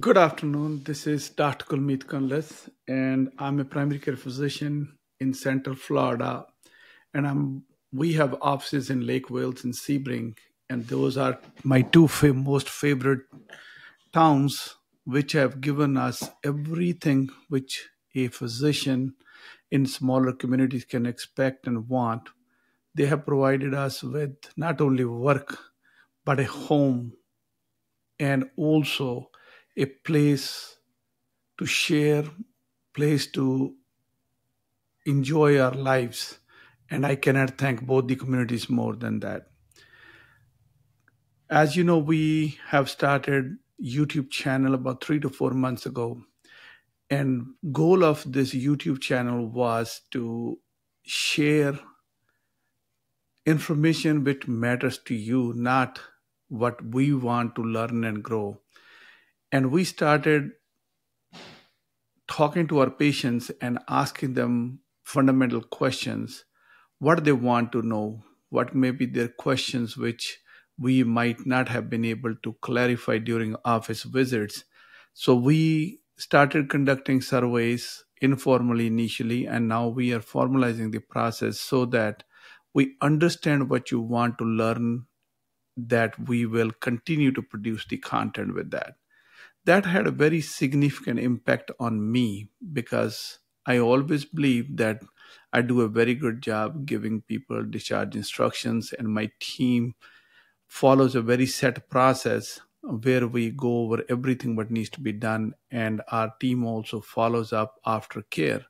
Good afternoon. This is Dr. Kulmeet Kundlas, and I'm a primary care physician in Central Florida. And I'm we have offices in Lake Wales and Sebring, and those are my two most favorite towns, which have given us everything which a physician in smaller communities can expect and want. They have provided us with not only work, but a home and also a place to share, place to enjoy our lives. And I cannot thank both the communities more than that. As you know, we have started YouTube channel about three to four months ago. And goal of this YouTube channel was to share information which matters to you, not what we want to learn and grow. And we started talking to our patients and asking them fundamental questions what they want to know, what may be their questions which we might not have been able to clarify during office visits. So we started conducting surveys informally initially, and now we are formalizing the process so that we understand what you want to learn, that we will continue to produce the content with that that had a very significant impact on me because I always believe that I do a very good job giving people discharge instructions, and my team follows a very set process where we go over everything what needs to be done, and our team also follows up after care.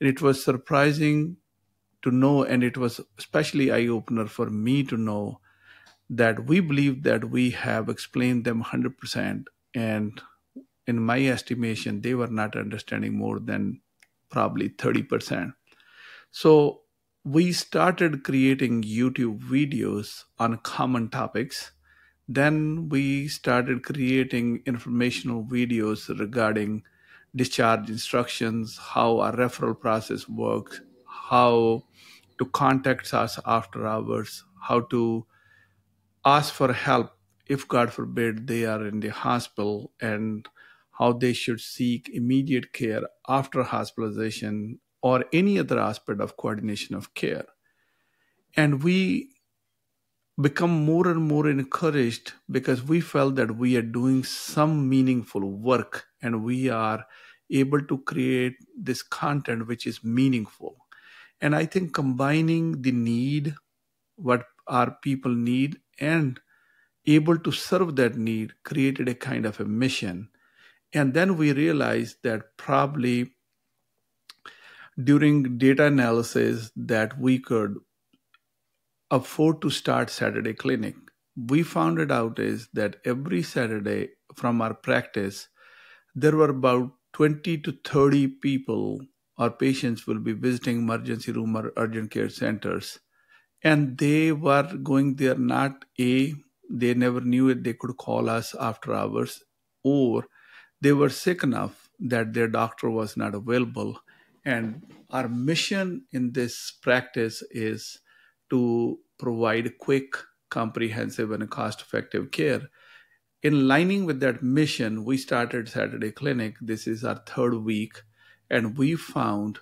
And it was surprising to know, and it was especially eye opener for me to know that we believe that we have explained them 100% and in my estimation, they were not understanding more than probably 30%. So we started creating YouTube videos on common topics. Then we started creating informational videos regarding discharge instructions, how our referral process works, how to contact us after hours, how to ask for help if, God forbid, they are in the hospital and how they should seek immediate care after hospitalization or any other aspect of coordination of care. And we become more and more encouraged because we felt that we are doing some meaningful work and we are able to create this content which is meaningful. And I think combining the need, what our people need, and able to serve that need created a kind of a mission and then we realized that probably during data analysis that we could afford to start Saturday clinic. We found it out is that every Saturday from our practice, there were about 20 to 30 people or patients will be visiting emergency room or urgent care centers. And they were going there not A, they never knew it, they could call us after hours, or they were sick enough that their doctor was not available. And our mission in this practice is to provide quick, comprehensive, and cost effective care. In lining with that mission, we started Saturday Clinic. This is our third week, and we found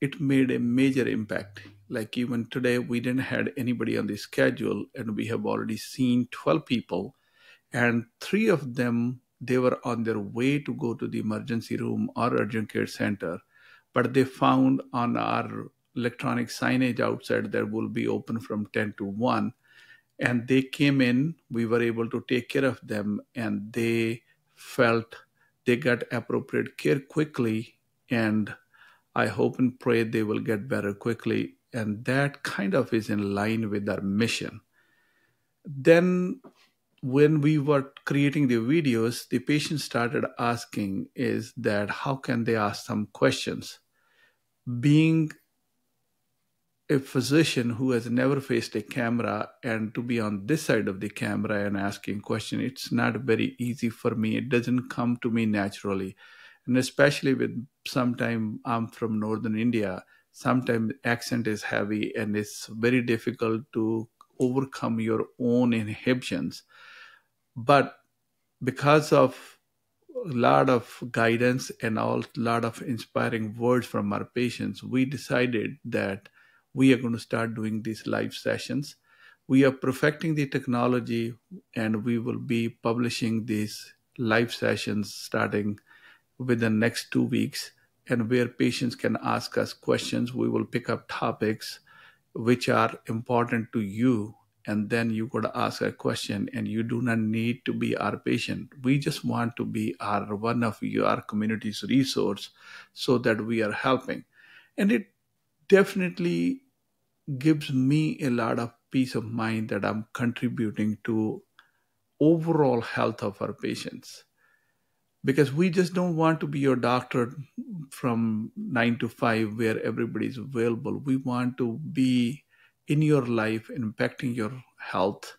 it made a major impact. Like even today, we didn't had anybody on the schedule, and we have already seen 12 people, and three of them they were on their way to go to the emergency room or urgent care center, but they found on our electronic signage outside that will be open from 10 to 1. And they came in, we were able to take care of them, and they felt they got appropriate care quickly. And I hope and pray they will get better quickly. And that kind of is in line with our mission. Then when we were creating the videos, the patient started asking is that how can they ask some questions? Being a physician who has never faced a camera and to be on this side of the camera and asking question, it's not very easy for me. It doesn't come to me naturally. And especially with sometime I'm from Northern India, sometimes accent is heavy and it's very difficult to overcome your own inhibitions but because of a lot of guidance and a lot of inspiring words from our patients, we decided that we are going to start doing these live sessions. We are perfecting the technology and we will be publishing these live sessions starting within next two weeks and where patients can ask us questions. We will pick up topics which are important to you and then you got to ask a question and you do not need to be our patient. We just want to be our one of your community's resource so that we are helping. And it definitely gives me a lot of peace of mind that i'm contributing to overall health of our patients. Because we just don't want to be your doctor from 9 to 5 where everybody is available. We want to be in your life impacting your health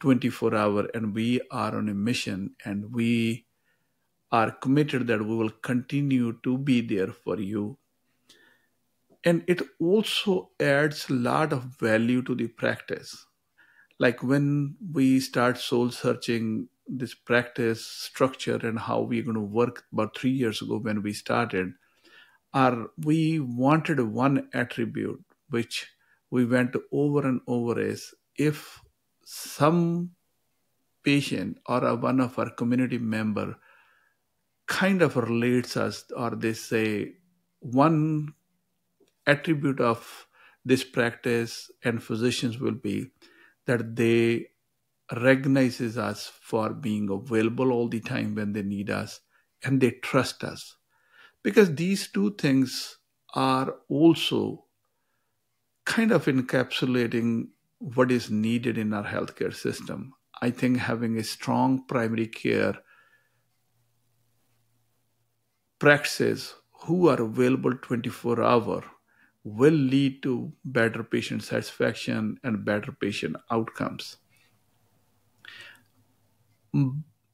24 hour and we are on a mission and we are committed that we will continue to be there for you. And it also adds a lot of value to the practice. Like when we start soul searching this practice structure and how we're going to work about three years ago when we started are we wanted one attribute which we went over and over is if some patient or a, one of our community member kind of relates us or they say one attribute of this practice and physicians will be that they recognizes us for being available all the time when they need us and they trust us. Because these two things are also kind of encapsulating what is needed in our healthcare system. I think having a strong primary care practices who are available 24 hour will lead to better patient satisfaction and better patient outcomes.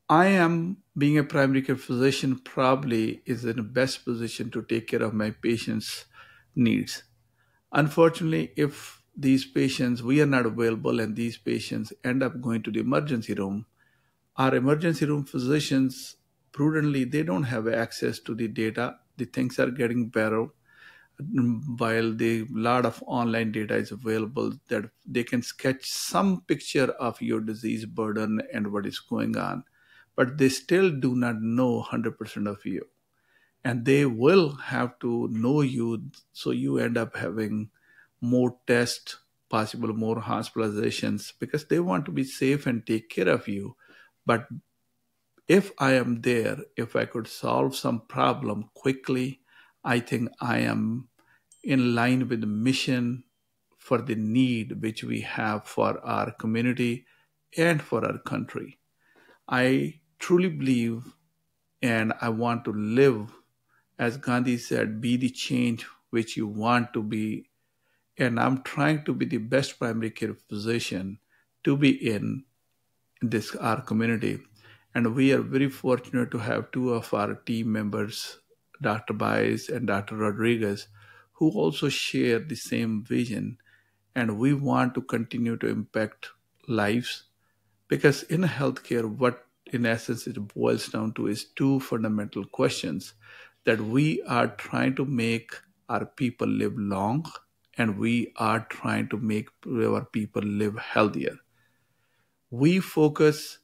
I am being a primary care physician probably is in the best position to take care of my patients' needs Unfortunately, if these patients, we are not available and these patients end up going to the emergency room, our emergency room physicians prudently, they don't have access to the data. The things are getting better while the lot of online data is available that they can sketch some picture of your disease burden and what is going on but they still do not know 100% of you and they will have to know you so you end up having more tests possible more hospitalizations because they want to be safe and take care of you. But if i am there if i could solve some problem quickly i think i am in line with the mission for the need which we have for our community and for our country. I truly believe and i want to live as Gandhi said, be the change which you want to be. And I'm trying to be the best primary care physician to be in this our community. And we are very fortunate to have two of our team members, Dr. Baez and Dr. Rodriguez, who also share the same vision. And we want to continue to impact lives because in healthcare, what in essence it boils down to is two fundamental questions that we are trying to make our people live long and we are trying to make our people live healthier. We focus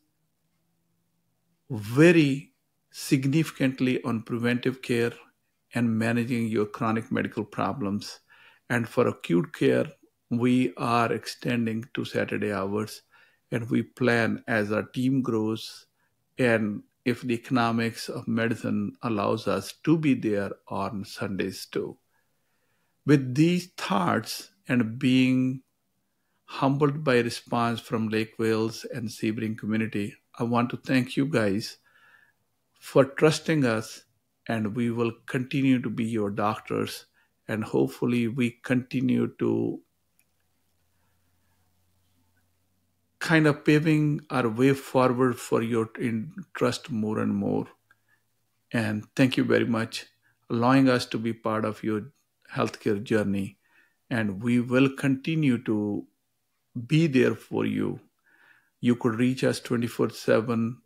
very significantly on preventive care and managing your chronic medical problems. And for acute care, we are extending to Saturday hours and we plan as our team grows and if the economics of medicine allows us to be there on Sundays too. With these thoughts and being humbled by response from Lake Wales and Sebring community, I want to thank you guys for trusting us and we will continue to be your doctors and hopefully we continue to kind of paving our way forward for your trust more and more. And thank you very much, allowing us to be part of your healthcare journey. And we will continue to be there for you. You could reach us 24 7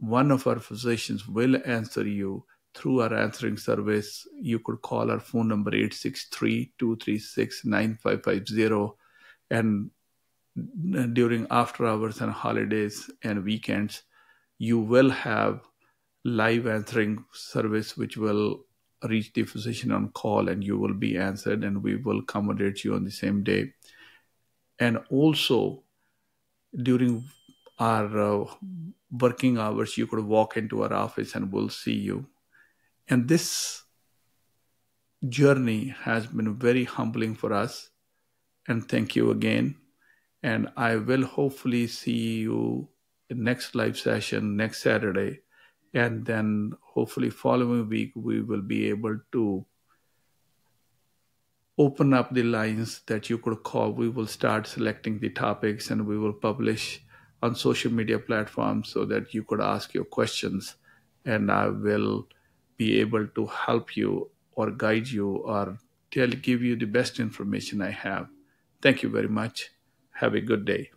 one of our physicians will answer you through our answering service. You could call our phone number 863-236-9550 and during after hours and holidays and weekends, you will have live answering service which will reach the physician on call and you will be answered and we will accommodate you on the same day. And also during our uh, working hours, you could walk into our office and we'll see you. And this journey has been very humbling for us. And thank you again. And I will hopefully see you in next live session next Saturday. And then hopefully following week, we will be able to open up the lines that you could call. We will start selecting the topics and we will publish on social media platforms so that you could ask your questions and I will be able to help you or guide you or tell give you the best information I have. Thank you very much. Have a good day.